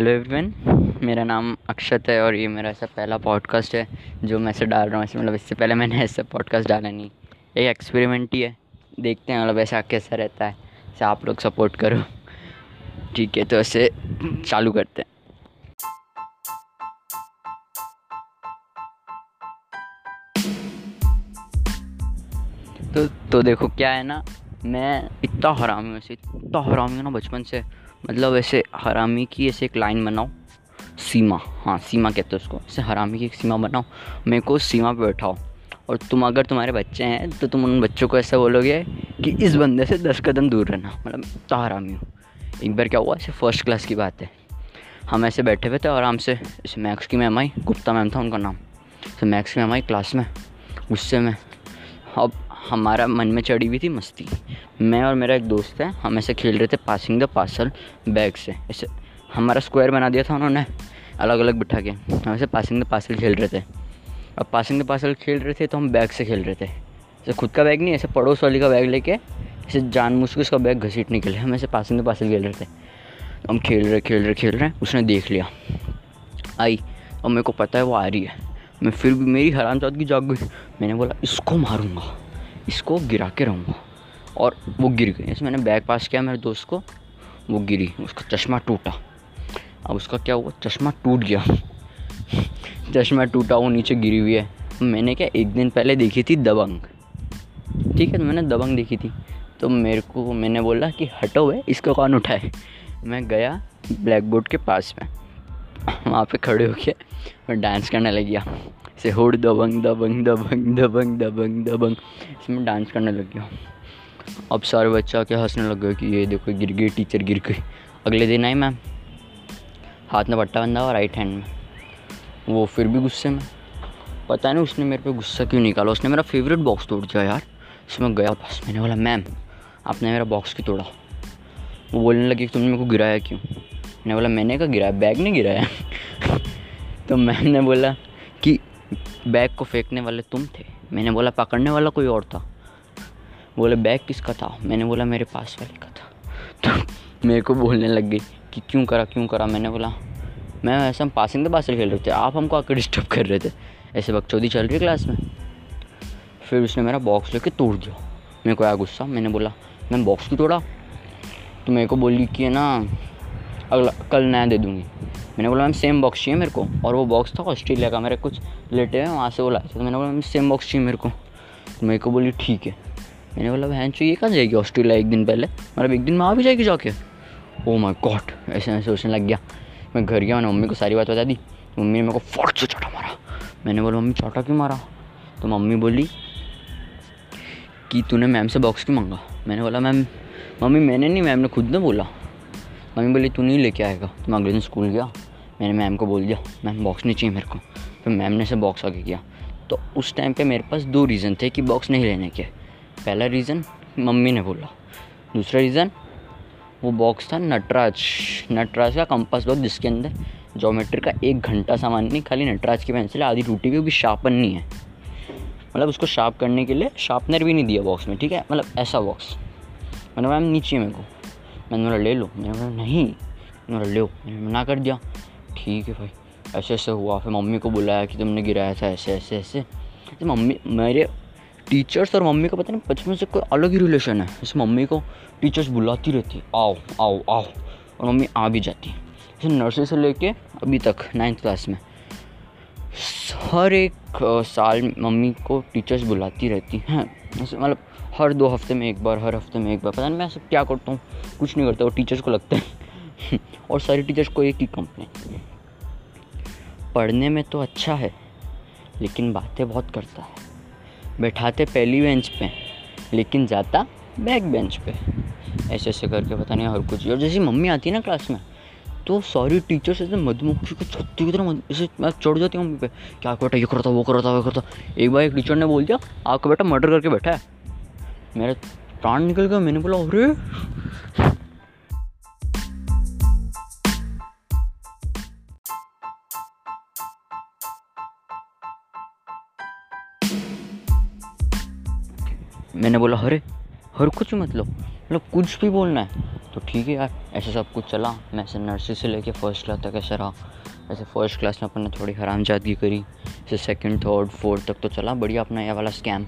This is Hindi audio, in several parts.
हेलो एवरीवन मेरा नाम अक्षत है और ये मेरा ऐसा पहला पॉडकास्ट है जो मैं ऐसे डाल रहा हूँ। मतलब इससे पहले मैंने ऐसा पॉडकास्ट डाला नहीं। एक एक्सपेरिमेंट ही है। देखते हैं मतलब ऐसा कैसा रहता है। ऐसे आप लोग सपोर्ट करो। ठीक है तो ऐसे चालू करते हैं। तो तो देखो क्या है ना, मैं इतना हरामी हूँ इतना हरामी हूँ ना बचपन से। मतलब ऐसे हरामी की ऐसे एक लाइन बनाओ। सीमा हाँ सीमा कहते हैं उसको। ऐसे हरामी की एक सीमा बनाओ। मेरे को सीमा पे बैठाओ। और तुम अगर तुम्हारे बच्चे हैं तो तुम उन बच्चों को ऐसा बोलोगे कि इस बंदे से दस कदम दूर रहना। मतलब इतना हरामी हूँ। एक बार क्या हुआ? ऐसे फ़र्स्ट क्लास की बात है। हम ऐसे बैठे हुए थे आराम से। ऐसे मैक्स की मैम आई गुप्ता मैम था उनका नाम। तो मैथ्स की मैम आई क्लास में, गुस्से में। अब हमारा मन में चढ़ी हुई थी मस्ती। मैं और मेरा एक दोस्त है, हम ऐसे खेल रहे थे पासिंग द पार्सल बैग से। ऐसे हमारा स्क्वायर बना दिया था उन्होंने अलग अलग बिठा के। हम ऐसे पासिंग द पार्सल खेल रहे थे। अब पासिंग द पार्सल खेल रहे थे तो हम बैग से खेल रहे थे। ऐसे खुद का बैग नहीं, ऐसे पड़ोस वाली का बैग लेके, ऐसे जान के उसका बैग घसीटने के लिए हम ऐसे पासिंग द पार्सल खेल रहे थे। हम खेल रहे खेल रहे खेल रहे, उसने देख लिया। आई, और मेरे को पता है वो आ रही है। मैं फिर भी, मेरी हराम की जाग गई। मैंने बोला, इसको मारूँगा। इसको गिरा के रहूँगा। और वो गिर गई ऐसे मैंने बैग पास किया मेरे दोस्त को, वो गिरी। उसका चश्मा टूटा। अब उसका क्या हुआ? चश्मा टूट गया। चश्मा टूटा, वो नीचे गिरी हुई है। मैंने क्या एक दिन पहले देखी थी दबंग? ठीक है तो मैंने दबंग देखी थी। तो मेरे को, मैंने बोला कि हटो है इसको कौन उठाए? मैं गया ब्लैक बोर्ड के पास में। वहाँ पे खड़े होके और डांस करने लग गया। से होड़ दबंग दबंग दबंग दबंग दबंग दबंग। इसमें डांस करने लग गया। अब सारे बच्चे आके हंसने लग गए कि ये देखो गिर गई टीचर गिर गई। अगले दिन आई मैम हाथ में पट्टा बंधा हुआ राइट हैंड में। वो फिर भी गुस्से में। पता नहीं उसने मेरे पे गुस्सा क्यों निकाला? उसने मेरा फेवरेट बॉक्स तोड़ दिया यार। उसमें गया बस। मैंने बोला मैम आपने मेरा बॉक्स क्यों तोड़ा? वो बोलने लगी कि, तुमने मेरे को गिराया क्यों? मैंने बोला, मैंने कहा, गिराया, बैग नहीं गिराया? तो मैम ने बोला बैग को फेंकने वाले तुम थे। मैंने बोला, पकड़ने वाला कोई और था? बोले, बैग किसका था? मैंने बोला, मेरे पास वाले का था। तो मेरे को बोलने लग गई कि, क्यों करा क्यों करा? मैंने बोला, मैं ऐसा हम पासिंग के पास खेल रहे थे। आप हमको आकर डिस्टर्ब कर रहे थे। ऐसे बकचौदी चल रही क्लास में? फिर उसने मेरा बॉक्स लेके तोड़ दिया। मेरे को आया गुस्सा। मैंने बोला, मैं बॉक्स क्यों तोड़ा? तो मेरे को बोली कि ना अगला, कल नया दे दूँगी। मैंने बोला, मैम सेम बॉक्स चाहिए मेरे को। और वो बॉक्स था ऑस्ट्रेलिया का, मेरे कुछ रिलेटिव है, वहाँ से बोला तो मैंने बोला, मैम सेम बॉक्स चाहिए मेरे को। तो मेरे को बोली, ठीक है। मैंने बोला, बहन चाहिए कहाँ जाएगी ऑस्ट्रेलिया एक दिन पहले? मतलब एक दिन में आ भी जाएगी जाके? ओ माई गॉड ऐसे ऐसे सोचने लग गया। मैं घर गया, मैंने मम्मी को सारी बात बता दी। मम्मी ने मेरे को फट से चौटा मारा। मैंने बोला, मम्मी, चौटा क्यों मारा? तो मम्मी बोली कि, तूने मैम से बॉक्स क्यों मांगा? मैंने बोला, मैम, मम्मी, मैंने नहीं, मैम ने खुद ने बोला। मम्मी बोली, तू नहीं लेके आएगा? तो मैं अगले दिन स्कूल गया। मैंने मैम को बोल दिया, मैम बॉक्स नहीं चाहिए मेरे को। फिर मैम ने से बॉक्स आगे किया। तो उस टाइम पे मेरे पास दो रीज़न थे कि बॉक्स नहीं लेने के। पहला रीज़न मम्मी ने बोला। दूसरा रीज़न वो बॉक्स था नटराज। नटराज का कंपास बॉक्स जिसके अंदर जोमेट्री का एक घंटा सामान नहीं, खाली नटराज की पेंसिल आधी टूटी हुई भी शार्पन नहीं है। मतलब उसको शार्प करने के लिए शार्पनर भी नहीं दिया बॉक्स में, ठीक है? मतलब ऐसा बॉक्स मतलब मैम नीचे मेरे को। मैंने बोला ले लो? मैंने बोला नहीं मैंने बोला लो मैंने मना कर दिया? ठीक है भाई। ऐसे ऐसे हुआ। फिर मम्मी को बुलाया कि तुमने गिराया था ऐसे ऐसे ऐसे। तो मम्मी, मेरे टीचर्स और मम्मी को पता नहीं, बचपन से कोई अलग ही रिलेशन है। जैसे मम्मी को टीचर्स बुलाती रहती आओ आओ आओ। और मम्मी आ भी जाती जैसे नर्सरी से लेके अभी तक नाइन्थ क्लास में। हर एक साल मम्मी को टीचर्स बुलाती रहती हैं। मतलब हर दो हफ़्ते में एक बार, हर हफ़्ते में एक बार, पता नहीं मैं सब क्या करता हूँ। कुछ नहीं करता और टीचर्स को लगता है। और सारे टीचर्स को एक ही कंप्लेन पढ़ने में तो अच्छा है, लेकिन बातें बहुत करता है। बैठाते पहली बेंच पे, लेकिन जाता बैक बेंच पे। ऐसे ऐसे करके पता नहीं हर कुछ। और जैसी मम्मी आती है ना क्लास में तो सारी टीचर्स ऐसे मधुमक्खी को छत्ती की तरह ऐसे मैं चढ़ जाती हूँ मम्मी पे। क्या बेटा ये करता वो करता वो करता एक बार एक टीचर ने बोल दिया, आपका बेटा मर्डर करके बैठा है। मेरा प्राण निकल गया मैंने बोला, अरे! मैंने बोला, अरे, हर कुछ मतलब मतलब कुछ भी बोलना है। तो ठीक है यार, ऐसे सब कुछ चला। मैं ऐसे नर्सरी से लेके फ़र्स्ट क्लास तक ऐसे रहा। ऐसे फ़र्स्ट क्लास में अपन ने थोड़ी हरामजादगी करी। ऐसे सेकंड थर्ड फोर्थ तक तो चला। बढ़िया अपना यह वाला स्कैम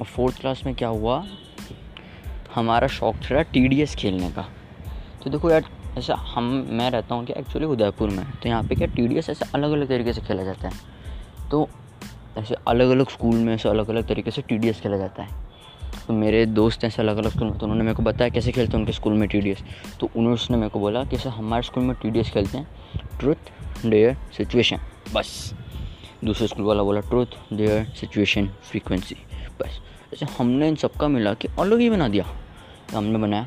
और फोर्थ क्लास में क्या हुआ? हमारा शौक था टी खेलने का। तो देखो यार, ऐसा हम, मैं रहता हूँ कि एक्चुअली उदयपुर में। तो यहाँ पे क्या टी डी ऐसे अलग अलग तरीके से खेला जाता है। तो ऐसे अलग अलग स्कूल में ऐसे अलग अलग तरीके से टीडीएस खेला जाता है। तो मेरे दोस्त ऐसे अलग अलग स्कूल में तो उन्होंने मेरे को बताया कैसे खेलते हैं उनके स्कूल में टीडीएस तो उन्होंने मेरे को बोला कि सर हमारे स्कूल में टीडीएस खेलते हैं ट्रुथ डेयर सिचुएशन बस। दूसरे स्कूल वाला बोला ट्रुथ डेयर सिचुएशन फ्रीक्वेंसी बस। ऐसे हमने इन सबका मिला के अलग ही बना दिया। तो हमने बनाया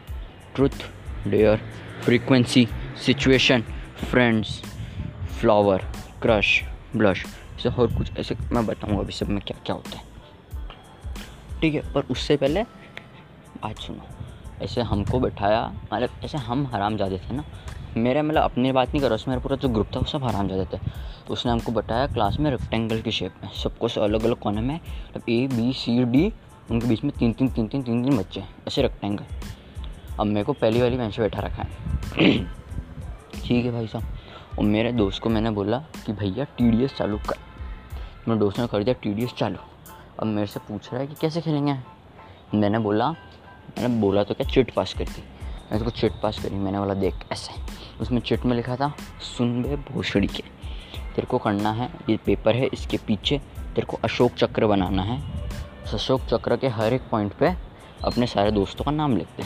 truth dare frequency situation friends flower crush blush ऐसे और कुछ, ऐसे मैं बताऊँगा अभी सब में क्या क्या होता है। ठीक है पर उससे पहले बात सुनो। ऐसे हमको बैठाया मतलब ऐसे हम हराम जाते थे ना। मेरे मतलब अपनी बात नहीं कर रहा मेरा पूरा जो ग्रुप था वो सब हराम जाते थे। तो उसने हमको बताया क्लास में रेक्टेंगल की शेप में सबको से अलग अलग कोने में मतलब ए बी सी डी उनके बीच में तीन तीन तीन तीन तीन तीन बच्चे हैं ऐसे रेक्टेंगल अब मेरे को पहली वाली बेंच बैठा रखा है। ठीक है भाई साहब। और मेरे दोस्त को मैंने बोला कि भैया टीडीएस चालू कर। मेरे दोस्त ने कर दिया टीडीएस चालू। अब मेरे से पूछ रहा है कि कैसे खेलेंगे? मैंने बोला मैंने बोला तो क्या चिट पास कर दी मैंने उसको तो चिट पास करी। मैंने बोला, देख, ऐसे। उसमें चिट में लिखा था सुन बे भोसड़ी के। तेरे को करना है, ये पेपर है, इसके पीछे तेरे को अशोक चक्र बनाना है। अशोक चक्र के हर एक पॉइंट पे अपने सारे दोस्तों का नाम लिखते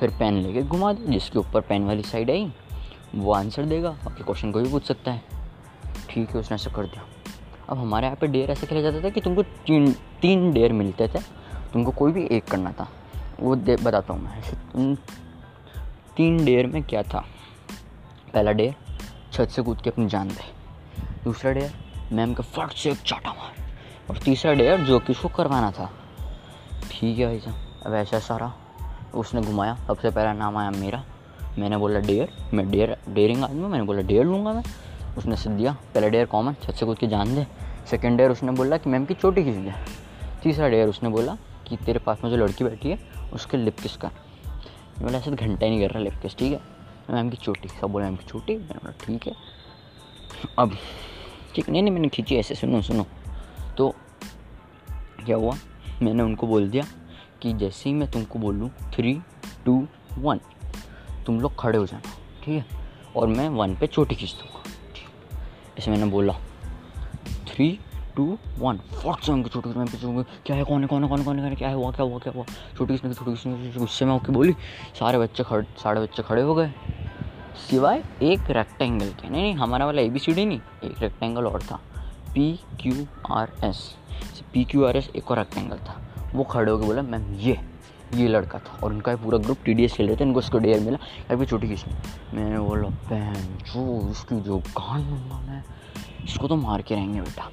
फिर पेन लेके घुमा दे, जिसके ऊपर पेन वाली साइड आई, वो आंसर देगा बाकी क्वेश्चन को भी पूछ सकता है। ठीक है, उसने ऐसा कर दिया। अब हमारे यहाँ पे डेयर ऐसे खेला जाता था कि तुमको तीन तीन डेयर मिलते थे। तुमको कोई भी एक करना था। वो दे, बताता हूँ मैं। तीन डेयर में क्या था? पहला डेयर छत से कूद के अपनी जान दे। दूसरा डेयर मैम का फट से एक चाटा मार। और तीसरा डेयर जो कि उसको करवाना था। ठीक है भाई साहब, अब ऐसा सारा। उसने घुमाया, सबसे पहला नाम आया मेरा। मैंने बोला, डेयर, मैं डेयर, डेयरिंग आदमी मैंने बोला, डेयर लूँगा मैं। उसने सिद्ध दिया, पहला डेयर कॉमन छत से कूद के जान दे। सेकेंड डेयर उसने बोला कि, मैम की चोटी खींच दे। तीसरा डेयर उसने बोला कि, तेरे पास में जो लड़की बैठी है, उसके लिप किस कर। बोला, ऐसे तो घंटा ही नहीं कर रहा लिप किस ठीक है? मैम की चोटी। सब बोले, मैम की चोटी? मैंने बोला, ठीक है। अब, ठीक, नहीं नहीं, मैंने खींची, ऐसे सुनो सुनो। क्या हुआ? मैंने उनको बोल दिया कि जैसे ही मैं तुमको बोलूँ थ्री टू वन तुम लोग खड़े हो जाना, ठीक है? और मैं वन पे चोटी खींच दूँगा ऐसे मैंने बोला थ्री टू वन फट से उनकी छोटी मैं पीछे क्या है? कौन है? कौन है? कौन कौन है? क्या हुआ? क्या हुआ? क्या हुआ? छोटी किसने छोटी किसने गुस्से में ओके बोली, सारे बच्चे खड़े, सारे बच्चे खड़े हो गए। सिवाय एक रेक्टेंगल के। नहीं नहीं, हमारा वाला ए बी सी डी नहीं, एक रेक्टेंगल और था। P Q R S P Q R S एक और रेक्टेंगल था। वो खड़े होकर बोला, मैम, ये ये लड़का था। और उनका पूरा ग्रुप टी डी एस खेल रहे थे, इनको उसको डेयर मिला। अभी छोटी किसी मैंने बोला, बहन, जो उसकी जो गान मैं इसको तो मार के रहेंगे बेटा।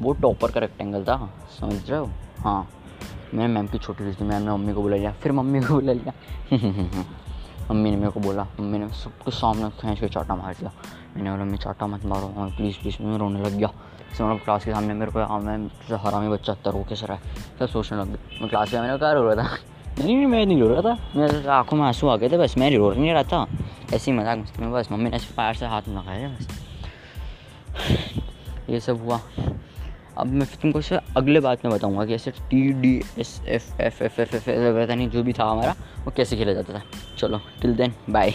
वो टॉपर का रेक्टेंगल था, समझ रहे हो? हाँ। मैंने मैम की छोटी सी मैम ने मम्मी को बुला लिया। फिर मम्मी को बुला लिया। मम्मी ने मेरे को बोला, मम्मी ने सब कुछ सामने खींच के चाटा मार दिया। मैंने बोला, मम्मी, चाटा मत मारो। हाँ प्लीज़ प्लीज़ मैं रोने लग गया। फिर मतलब क्लास के सामने मेरे को हाँ मैं हरामी बच्चा इतना रो कैसे रहा है सब सोचने लग गया मैं क्लास में मैंने क्या रो रहा था नहीं नहीं मैं नहीं रो रहा था मेरे आँखों में आँसू आ गए थे बस मैं रो नहीं रहा था ऐसे ही मज़ाक मस्ती में बस मम्मी ने ऐसे पैर से हाथ में लगाया बस ये सब हुआ अब मैं तुमको अगले बात में बताऊँगा कि ऐसे T D S F F F F F पता नहीं जो भी था हमारा वो कैसे खेला जाता था चलो टिल देन बाय